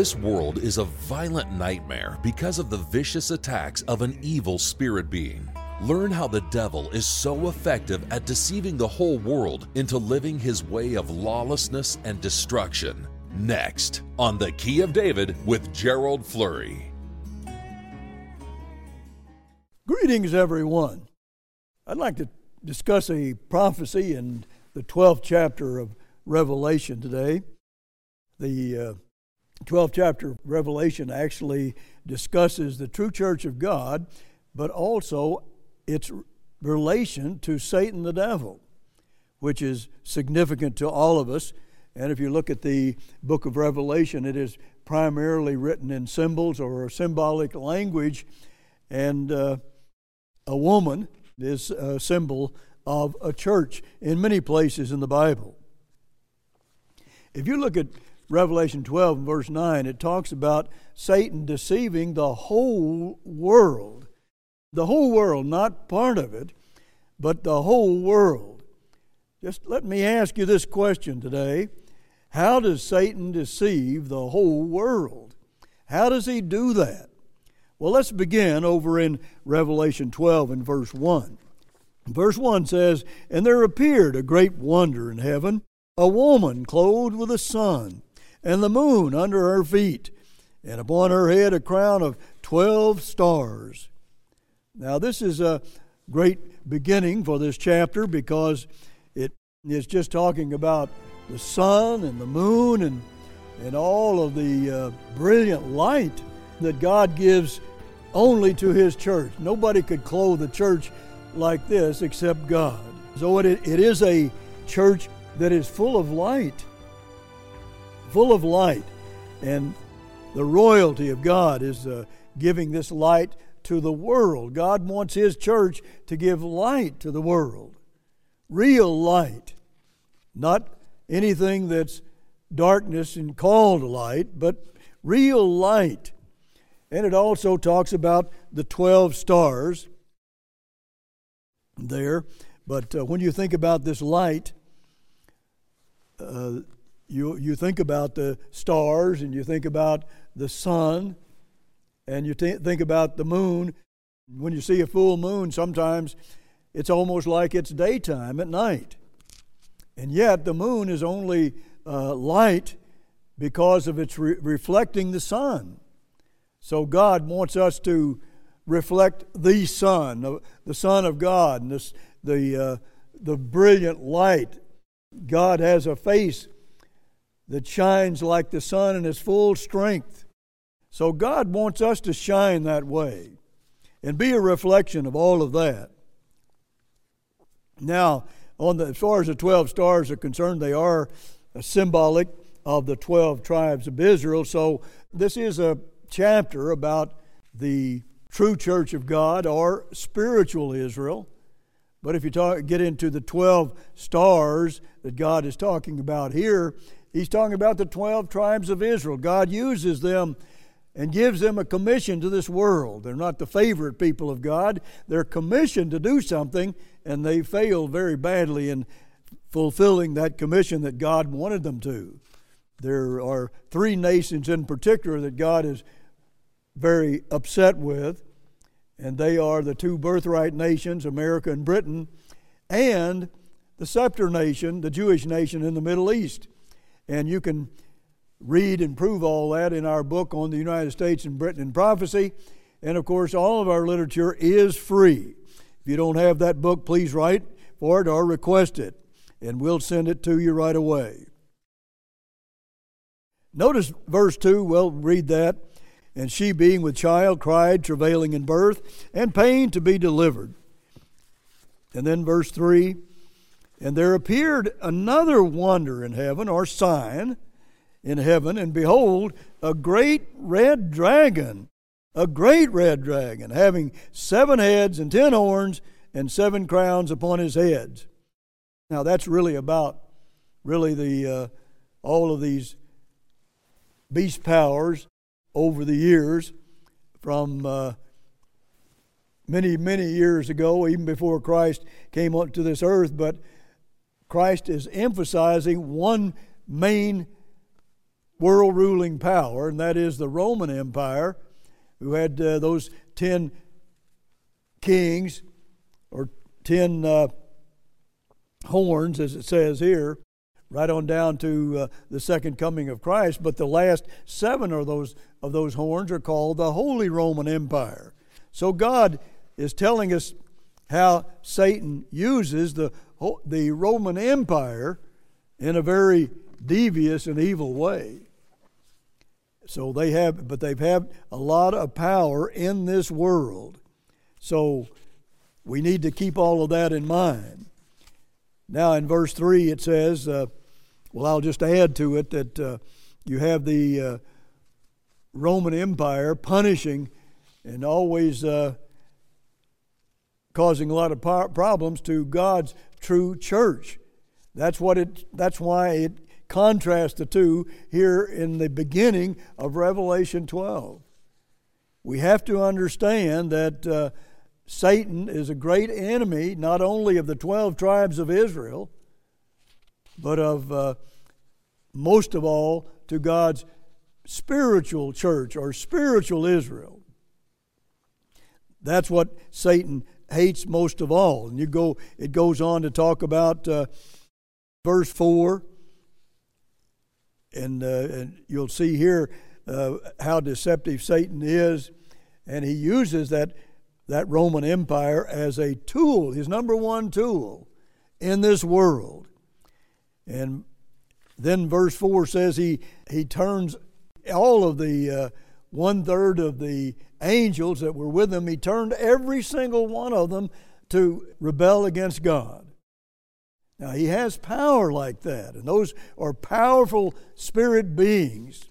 This world is a violent nightmare because of the vicious attacks of an evil spirit being. Learn how the devil is so effective at deceiving the whole world into living his way of lawlessness and destruction. Next, on The Key of David with Gerald Flurry. Greetings, everyone. I'd like to discuss a prophecy in the 12th chapter of Revelation today. The uh, 12th chapter of Revelation actually discusses the true church of God, but also its relation to Satan the devil, which is significant to all of us. And if you look at the book of Revelation, it is primarily written in symbols or symbolic language, and uh, a woman is a symbol of a church in many places in the Bible. If you look at Revelation 12 and verse 9, it talks about Satan deceiving the whole world. The whole world, not part of it, but the whole world. Just let me ask you this question today How does Satan deceive the whole world? How does he do that? Well, let's begin over in Revelation 12 and verse 1. Verse 1 says, And there appeared a great wonder in heaven, a woman clothed with a sun, and the moon under her feet, and upon her head a crown of 12 stars. Now, this is a great beginning for this chapter because it is just talking about the sun and the moon and, and all of the uh, brilliant light that God gives only to His church. Nobody could clothe the church like this except God. So it, it is a church that is full of light, full of light. And the royalty of God is uh, giving this light to the world. God wants His church to give light to the world, real light, not anything that's darkness and called light, but real light. And it also talks about the 12 stars there. But uh, when you think about this light, uh, you, you think about the stars and you think about the sun and you t- think about the moon. When you see a full moon, sometimes it's almost like it's daytime at night. And yet the moon is only uh, light because of its re- reflecting the sun. So God wants us to reflect the sun, the, Son of God, and this, the, uh, the brilliant light. God has a face that shines like the sun in its full strength. So God wants us to shine that way and be a reflection of all of that. Now, on the, as far as the 12 stars are concerned, they are symbolic of the 12 tribes of Israel. So this is a chapter about the true church of God or spiritual Israel. But if you talk, get into the 12 stars that God is talking about here, he's talking about the 12 tribes of Israel. God uses them and gives them a commission to this world. They're not the favorite people of God. They're commissioned to do something, and they fail very badly in fulfilling that commission that God wanted them to. There are three nations in particular that God is very upset with, and they are the two birthright nations, America and Britain, and the scepter nation, the Jewish nation in the Middle East. And you can read and prove all that in our book on the United States and Britain in prophecy. And of course, all of our literature is free. If you don't have that book, please write for it or request it, and we'll send it to you right away. Notice verse 2, well, read that. And she, being with child, cried, travailing in birth, and pain to be delivered. And then verse 3 And there appeared another wonder in heaven, or sign in heaven, and behold, a great red dragon, a great red dragon, having seven heads and ten horns, and seven crowns upon his heads. Now, that's really about really the uh, all of these beast powers over the years from uh, many, many years ago, even before Christ came onto this earth. But Christ is emphasizing one main world ruling power, and that is the Roman Empire, who had uh, those ten kings or ten uh, horns, as it says here, right on down to uh, the second coming of Christ. But the last seven of those of those horns are called the Holy Roman Empire. So God is telling us how Satan uses the the Roman Empire in a very devious and evil way. So they have, but they've had a lot of power in this world. So we need to keep all of that in mind. Now, in verse 3, it says, uh, well, I'll just add to it that uh, you have the uh, Roman Empire punishing and always uh, causing a lot of problems to God's true church. That's what it. That's why it contrasts the two here in the beginning of Revelation 12. We have to understand that uh, Satan is a great enemy not only of the 12 tribes of Israel, but of uh, most of all to God's spiritual church or spiritual Israel. That's what Satan hates most of all. And you go, it goes on to talk about uh, verse 4, and, uh, and you'll see here uh, how deceptive Satan is. And he uses that, that Roman Empire as a tool, his number one tool in this world. And then verse 4 says he, he turns all of the uh, one third of the angels that were with him, he turned every single one of them to rebel against God. Now, he has power like that, and those are powerful spirit beings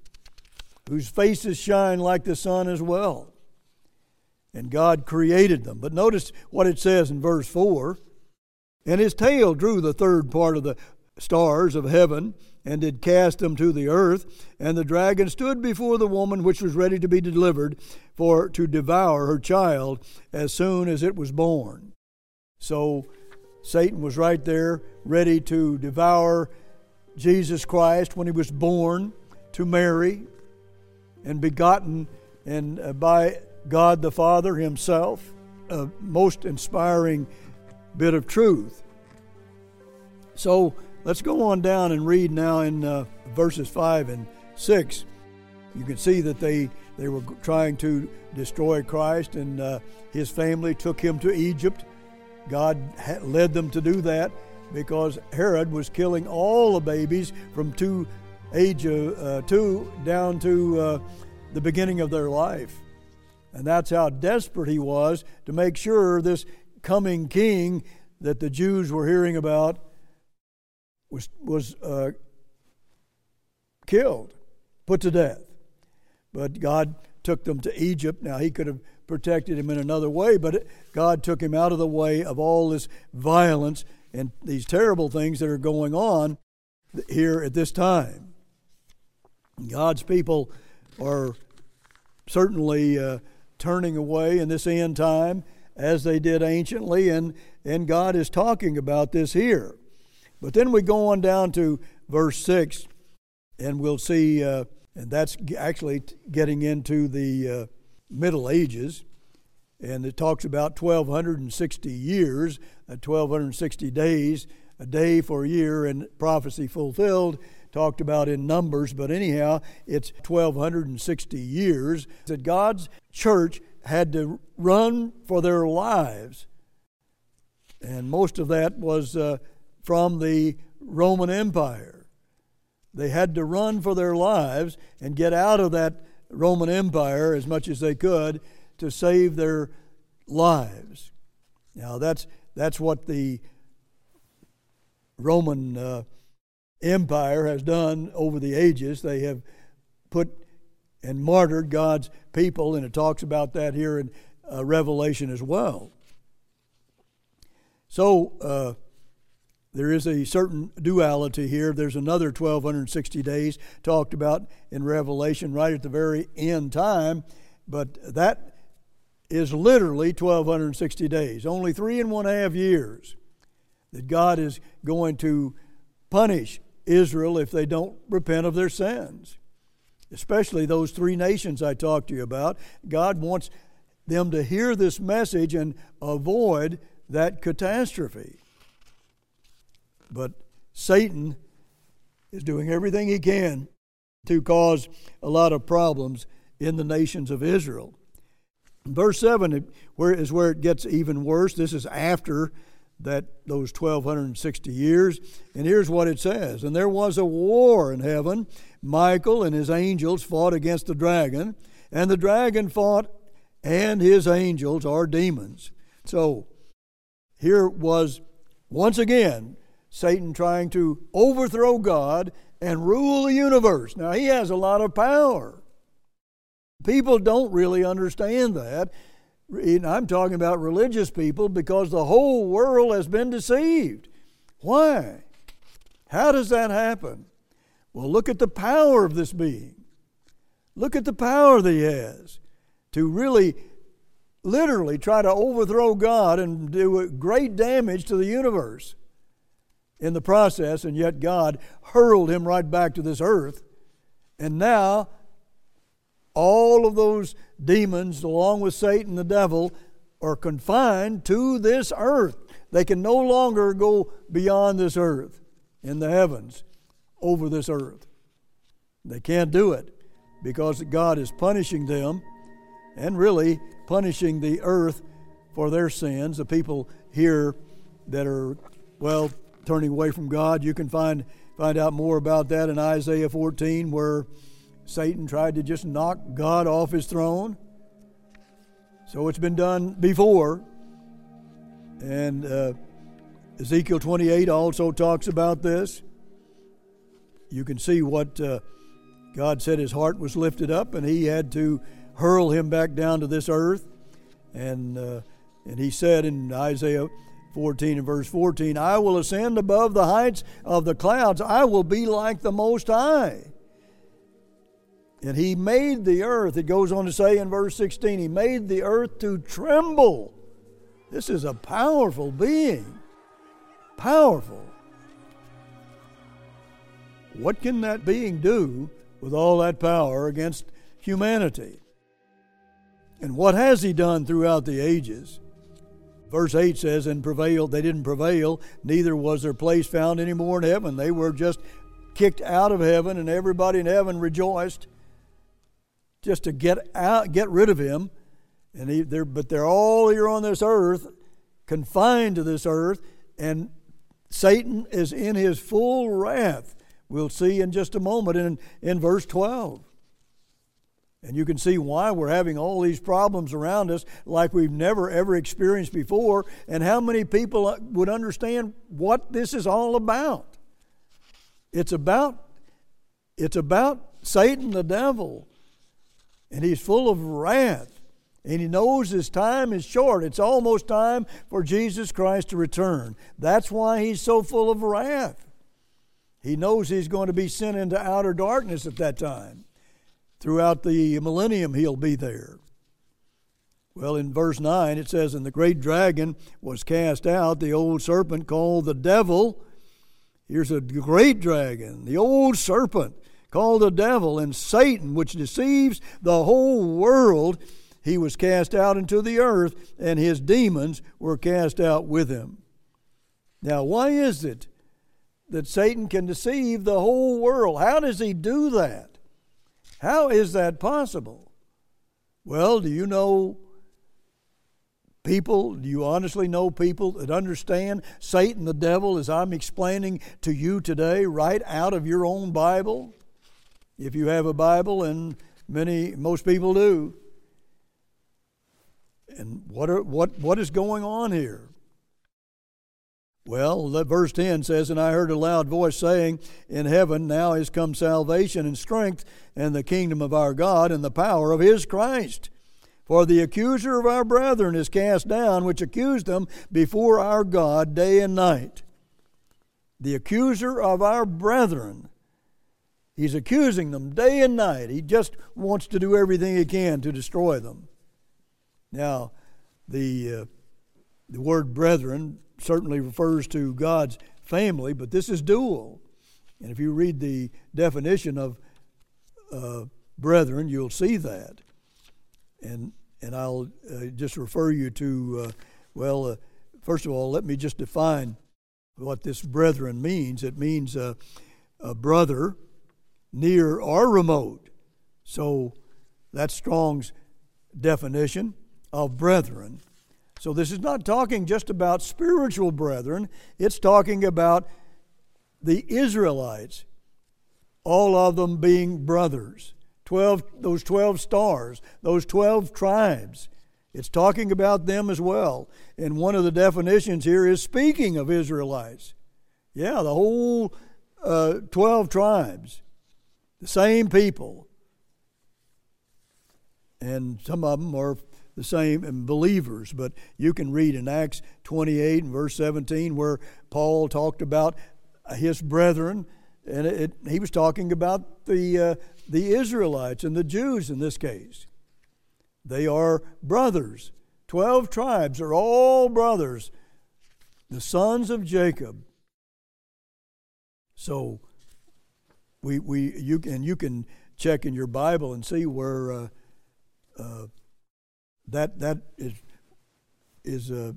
whose faces shine like the sun as well. And God created them. But notice what it says in verse 4 And his tail drew the third part of the stars of heaven and did cast them to the earth. And the dragon stood before the woman which was ready to be delivered for to devour her child as soon as it was born. So Satan was right there ready to devour Jesus Christ when he was born to Mary and begotten and uh, by God the Father himself. A most inspiring bit of truth. So Let's go on down and read now in uh, verses 5 and 6. You can see that they, they were trying to destroy Christ, and uh, his family took him to Egypt. God led them to do that because Herod was killing all the babies from two age of uh, two down to uh, the beginning of their life. And that's how desperate he was to make sure this coming king that the Jews were hearing about was, was uh, killed, put to death. But God took them to Egypt. Now, He could have protected him in another way, but God took him out of the way of all this violence and these terrible things that are going on here at this time. God's people are certainly uh, turning away in this end time as they did anciently, and, and God is talking about this here. But then we go on down to verse 6, and we'll see, uh, and that's actually getting into the uh, Middle Ages. And it talks about 1,260 years, uh, 1,260 days, a day for a year, and prophecy fulfilled, talked about in Numbers. But anyhow, it's 1,260 years that God's church had to run for their lives. And most of that was uh, from the Roman Empire. They had to run for their lives and get out of that Roman Empire as much as they could to save their lives. Now, that's, that's what the Roman uh, Empire has done over the ages. They have put and martyred God's people, and it talks about that here in uh, Revelation as well. So, uh, there is a certain duality here. There's another 1260 days talked about in Revelation right at the very end time, but that is literally 1260 days, only three and one half years that God is going to punish Israel if they don't repent of their sins. especially those three nations I talked to you about. God wants them to hear this message and avoid that catastrophe. But Satan is doing everything he can to cause a lot of problems in the nations of Israel. Verse 7 where is where it gets even worse. This is after that those 1260 years. And here's what it says. And there was a war in heaven. Michael and his angels fought against the dragon, and the dragon fought and his angels are demons. So here was once again Satan trying to overthrow God and rule the universe. Now he has a lot of power. People don't really understand that. I'm talking about religious people because the whole world has been deceived. Why? How does that happen? Well, look at the power of this being. Look at the power that he has to really, literally try to overthrow God and do great damage to the universe in the process, and yet God hurled him right back to this earth. And now all of those demons, along with Satan the devil, are confined to this earth. They can no longer go beyond this earth in the heavens over this earth. They can't do it because God is punishing them and really punishing the earth for their sins. The people here that are, well, turning away from God, you can find, find out more about that in Isaiah 14, where Satan tried to just knock God off his throne. So it's been done before. And uh, Ezekiel 28 also talks about this. You can see what uh, God said his heart was lifted up, and he had to hurl him back down to this earth. And, uh, and he said in Isaiah 14 and verse 14, I will ascend above the heights of the clouds, I will be like the Most High. And he made the earth, it goes on to say in verse 16, he made the earth to tremble. This is a powerful being. Powerful. What can that being do with all that power against humanity? And what has he done throughout the ages? Verse 8 says, And prevailed, they didn't prevail, neither was their place found any more in heaven. They were just kicked out of heaven, and everybody in heaven rejoiced just to get out, get rid of him. And he, they're, but they're all here on this earth, confined to this earth, and Satan is in his full wrath. We'll see in just a moment in, in verse 12. And you can see why we're having all these problems around us like we've never ever experienced before, and how many people uh, would understand what this is all about. It's about it's about Satan the devil and he's full of wrath. And he knows his time is short. It's almost time for Jesus Christ to return. That's why he's so full of wrath. He knows he's going to be sent into outer darkness at that time. Throughout the millennium, he'll be there. Well, in verse 9, it says, And the great dragon was cast out, the old serpent called the devil. Here's a great dragon, the old serpent called the devil and Satan, which deceives the whole world. He was cast out into the earth, and his demons were cast out with him. Now, why is it that Satan can deceive the whole world? How does he do that? How is that possible? Well, do you know people? Do you honestly know people that understand Satan, the devil, as I'm explaining to you today, right out of your own Bible? if you have a Bible, and many, most people do. And what, are, what, what is going on here? Well, verse 10 says, And I heard a loud voice saying, In heaven now is come salvation and strength, and the kingdom of our God, and the power of his Christ. For the accuser of our brethren is cast down, which accused them before our God day and night. The accuser of our brethren He's accusing them day and night. He just wants to do everything he can to destroy them. Now, the, uh, the word brethren certainly refers to God's family, but this is dual. And if you read the definition of uh, brethren, you'll see that. And, and I'll uh, just refer you to, uh, well, uh, first of all, let me just define what this brethren means. It means a brother, near or remote. So that's Strong's definition of brethren. So this is not talking just about spiritual brethren, it's talking about the Israelites, all of them being brothers. 12 those 12 stars, those 12 tribes. It's talking about them as well. And one of the definitions here is speaking of Israelites. Yeah, the whole uh, 12 tribes, the same people. And some of them are the same believers, but you can read in Acts 28 and verse 17 where Paul talked about his brethren, and it, it, he was talking about the, uh, the Israelites and the Jews in this case. They are brothers. Twelve tribes are all brothers, the sons of Jacob. So, we, we you and you can check in your Bible and see where uh, uh, that that is is uh,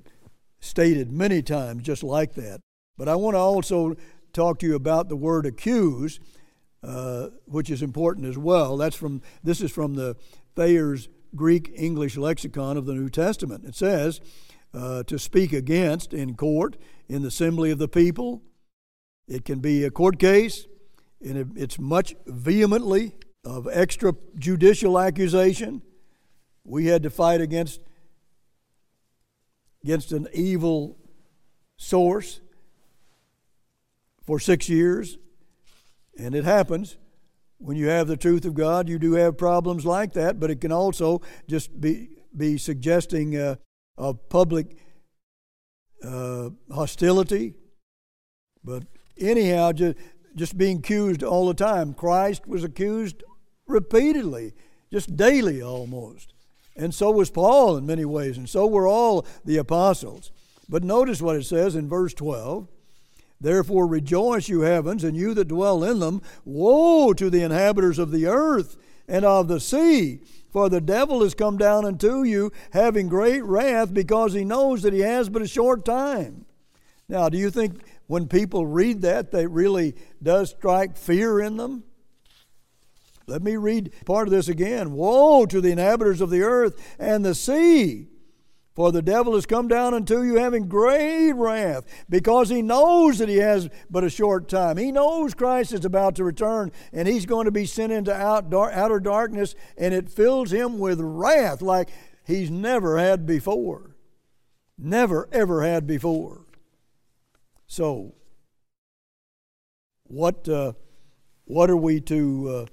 stated many times, just like that. But I want to also talk to you about the word accuse, uh, which is important as well. That's from this is from the Thayer's Greek English lexicon of the New Testament. It says uh, to speak against in court, in the assembly of the people. It can be a court case, and it's much vehemently of extrajudicial accusation. We had to fight against against an evil source for six years, and it happens. When you have the truth of God, you do have problems like that, but it can also just be, be suggesting uh, of public uh, hostility. But anyhow, just, just being accused all the time. Christ was accused repeatedly, just daily almost. And so was Paul in many ways, and so were all the apostles. But notice what it says in verse 12 Therefore rejoice, you heavens, and you that dwell in them. Woe to the inhabitants of the earth and of the sea! For the devil is come down unto you, having great wrath, because he knows that he has but a short time. Now, do you think when people read that, that really does strike fear in them? Let me read part of this again. Woe to the inhabitants of the earth and the sea! For the devil has come down unto you having great wrath, because he knows that he has but a short time. He knows Christ is about to return, and he's going to be sent into out, outer darkness, and it fills him with wrath like he's never had before. Never, ever had before. So, what, uh, what are we to, uh,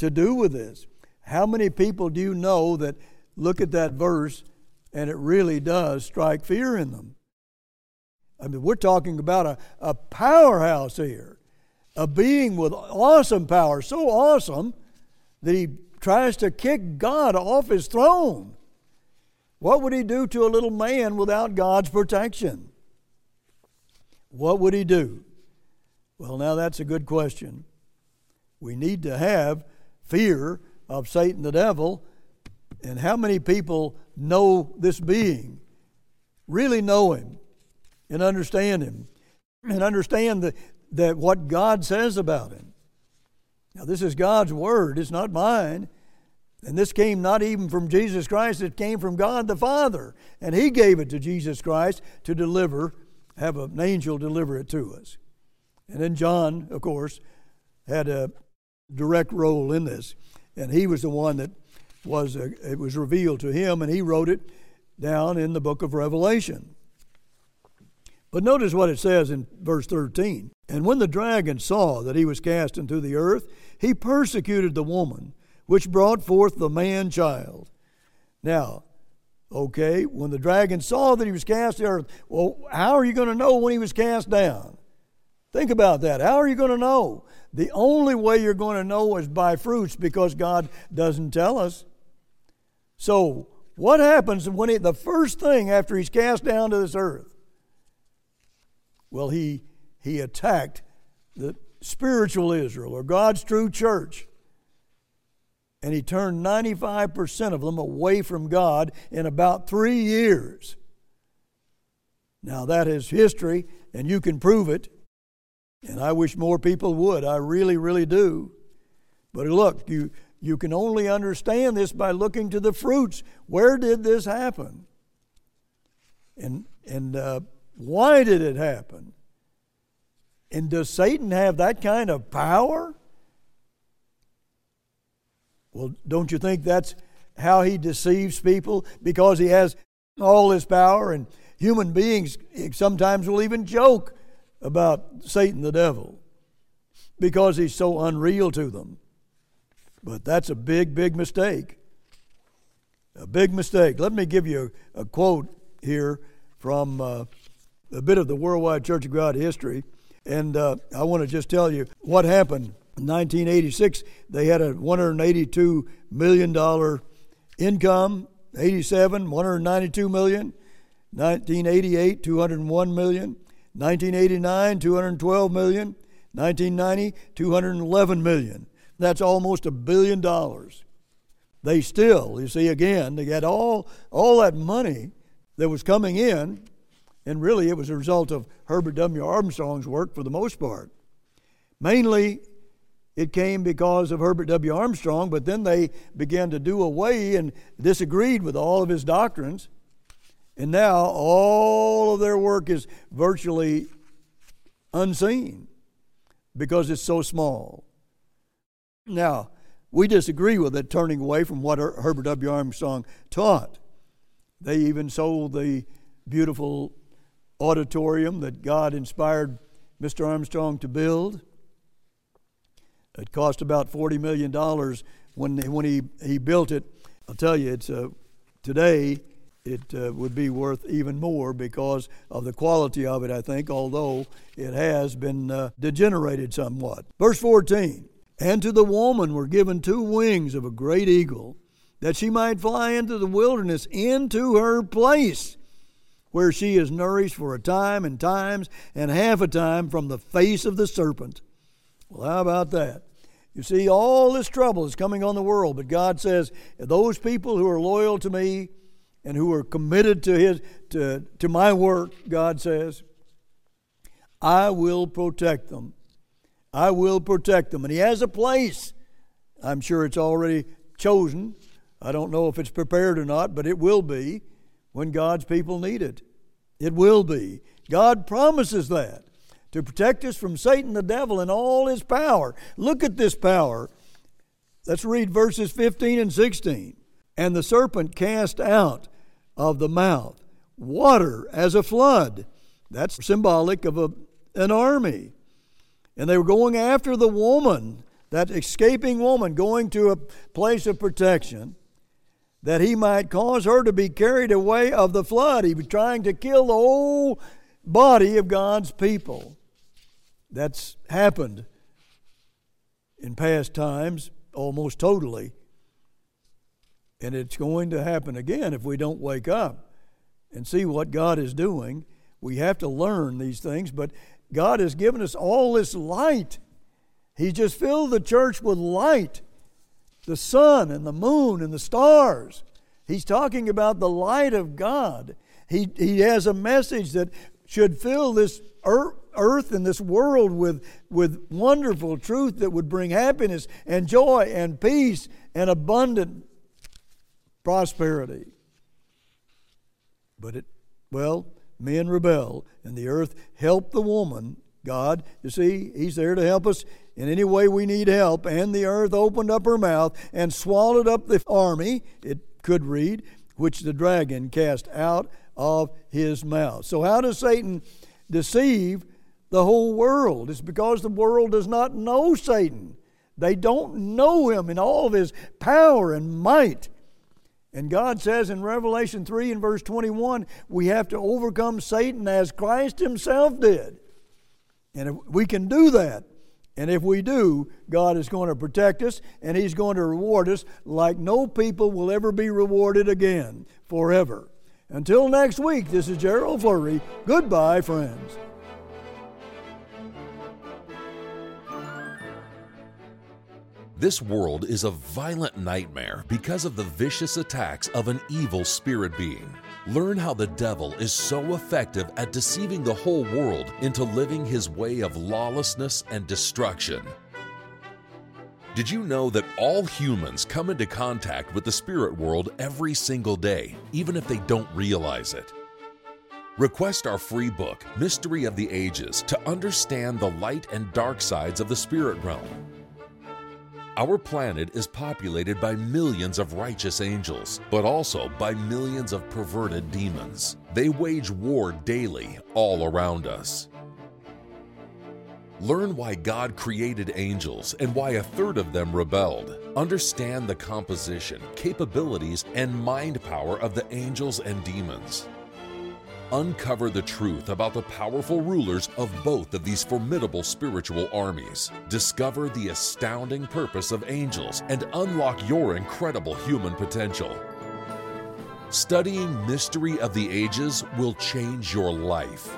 to do with this? How many people do you know that look at that verse and it really does strike fear in them. I mean, we're talking about a, a powerhouse here, a being with awesome power, so awesome that he tries to kick God off his throne. What would he do to a little man without God's protection? What would he do? Well, now that's a good question. We need to have fear of Satan the devil. And how many people know this being, really know him and understand him, and understand the, that what God says about him. Now, this is God's word, it's not mine. And this came not even from Jesus Christ, it came from God the Father. And He gave it to Jesus Christ to deliver, have an angel deliver it to us. And then John, of course, had a direct role in this. And he was the one that was a, it was revealed to him, and he wrote it down in the book of Revelation. But notice what it says in verse 13. And when the dragon saw that he was cast into the earth, he persecuted the woman which brought forth the man child. Now, okay, when the dragon saw that he was cast to the earth, well, how are you going to know when he was cast down? Think about that. How are you going to know? The only way you're going to know is by fruits because God doesn't tell us. So, what happens when he, the first thing after he's cast down to this earth? Well, he, he attacked the spiritual Israel or God's true church. And he turned 95% of them away from God in about three years. Now, that is history, and you can prove it. And I wish more people would. I really, really do. But look, you, you can only understand this by looking to the fruits. Where did this happen? And, and uh, why did it happen? And does Satan have that kind of power? Well, don't you think that's how he deceives people? Because he has all this power, and human beings sometimes will even joke about Satan the devil because he's so unreal to them. But that's a big, big mistake. A big mistake. Let me give you a, a quote here from uh, a bit of the Worldwide Church of God history. And uh, I want to just tell you what happened. In 1986, they had a $182 million income. 87, 192 million. 1988, 201 million. 1989, 212 million. 1990, 211 million. That's almost a billion dollars. They still, you see, again, they had all, all that money that was coming in, and really it was a result of Herbert W. Armstrong's work for the most part. Mainly, it came because of Herbert W. Armstrong, but then they began to do away and disagreed with all of his doctrines. And now all of their work is virtually unseen because it's so small. Now, we disagree with it, turning away from what Herbert W. Armstrong taught. They even sold the beautiful auditorium that God inspired Mr. Armstrong to build. It cost about $40 million when, when he, he built it. I'll tell you, it's uh, today it uh, would be worth even more because of the quality of it, I think, although it has been uh, degenerated somewhat. Verse 14 and to the woman were given two wings of a great eagle, that she might fly into the wilderness, into her place, where she is nourished for a time and times and half a time from the face of the serpent. Well, how about that? You see, all this trouble is coming on the world, but God says, those people who are loyal to me and who are committed to his to, to my work, God says, I will protect them I will protect them. And He has a place. I'm sure it's already chosen. I don't know if it's prepared or not, but it will be when God's people need it. It will be. God promises that to protect us from Satan the devil and all his power. Look at this power. Let's read verses 15 and 16. And the serpent cast out of the mouth water as a flood. That's symbolic of a, an army. And they were going after the woman, that escaping woman, going to a place of protection, that he might cause her to be carried away of the flood. He was trying to kill the whole body of God's people. That's happened in past times almost totally. And it's going to happen again if we don't wake up and see what God is doing. We have to learn these things, but God has given us all this light. He just filled the church with light the sun and the moon and the stars. He's talking about the light of God. He, he has a message that should fill this earth and this world with, with wonderful truth that would bring happiness and joy and peace and abundant prosperity. But it, well, men rebel, and the earth helped the woman. God, you see, He's there to help us in any way we need help. And the earth opened up her mouth and swallowed up the army, it could read, which the dragon cast out of his mouth. So, how does Satan deceive the whole world? It's because the world does not know Satan. They don't know him in all of his power and might. And God says in Revelation 3 and verse 21, we have to overcome Satan as Christ Himself did. And if we can do that, and if we do, God is going to protect us and He's going to reward us like no people will ever be rewarded again forever. Until next week, this is Gerald Flurry. Goodbye, friends. This world is a violent nightmare because of the vicious attacks of an evil spirit being. Learn how the devil is so effective at deceiving the whole world into living his way of lawlessness and destruction. Did you know that all humans come into contact with the spirit world every single day, even if they don't realize it? Request our free book, Mystery of the Ages, to understand the light and dark sides of the spirit realm. Our planet is populated by millions of righteous angels, but also by millions of perverted demons. They wage war daily all around us. Learn why God created angels and why a third of them rebelled. Understand the composition, capabilities, and mind power of the angels and demons uncover the truth about the powerful rulers of both of these formidable spiritual armies. Discover the astounding purpose of angels and unlock your incredible human potential. Studying Mystery of the Ages will change your life.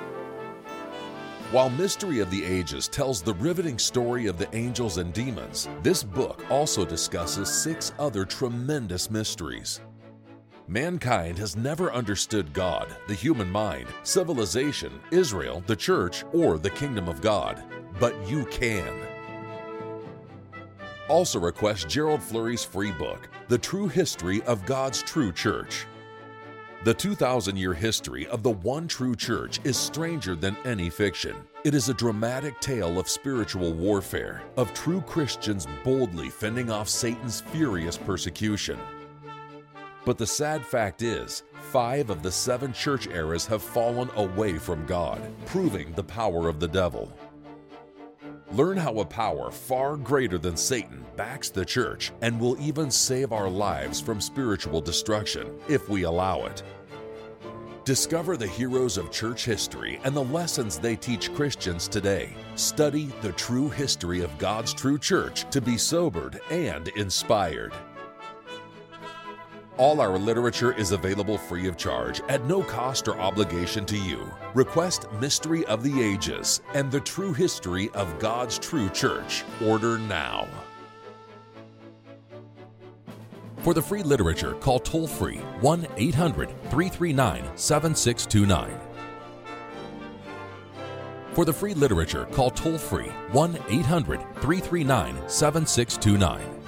While Mystery of the Ages tells the riveting story of the angels and demons, this book also discusses six other tremendous mysteries. Mankind has never understood God, the human mind, civilization, Israel, the church, or the kingdom of God. But you can. Also request Gerald Flurry's free book, The True History of God's True Church. The 2,000 year history of the one true church is stranger than any fiction. It is a dramatic tale of spiritual warfare, of true Christians boldly fending off Satan's furious persecution. But the sad fact is, five of the seven church eras have fallen away from God, proving the power of the devil. Learn how a power far greater than Satan backs the church and will even save our lives from spiritual destruction if we allow it. Discover the heroes of church history and the lessons they teach Christians today. Study the true history of God's true church to be sobered and inspired. All our literature is available free of charge at no cost or obligation to you. Request Mystery of the Ages and the True History of God's True Church. Order now. For the free literature, call toll free 1 800 339 7629. For the free literature, call toll free 1 800 339 7629.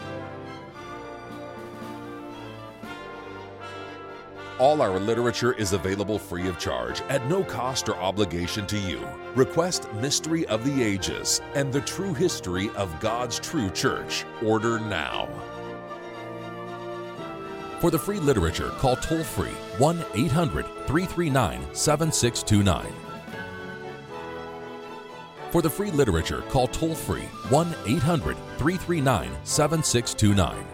All our literature is available free of charge at no cost or obligation to you. Request Mystery of the Ages and the True History of God's True Church. Order now. For the free literature, call toll free 1 800 339 7629. For the free literature, call toll free 1 800 339 7629.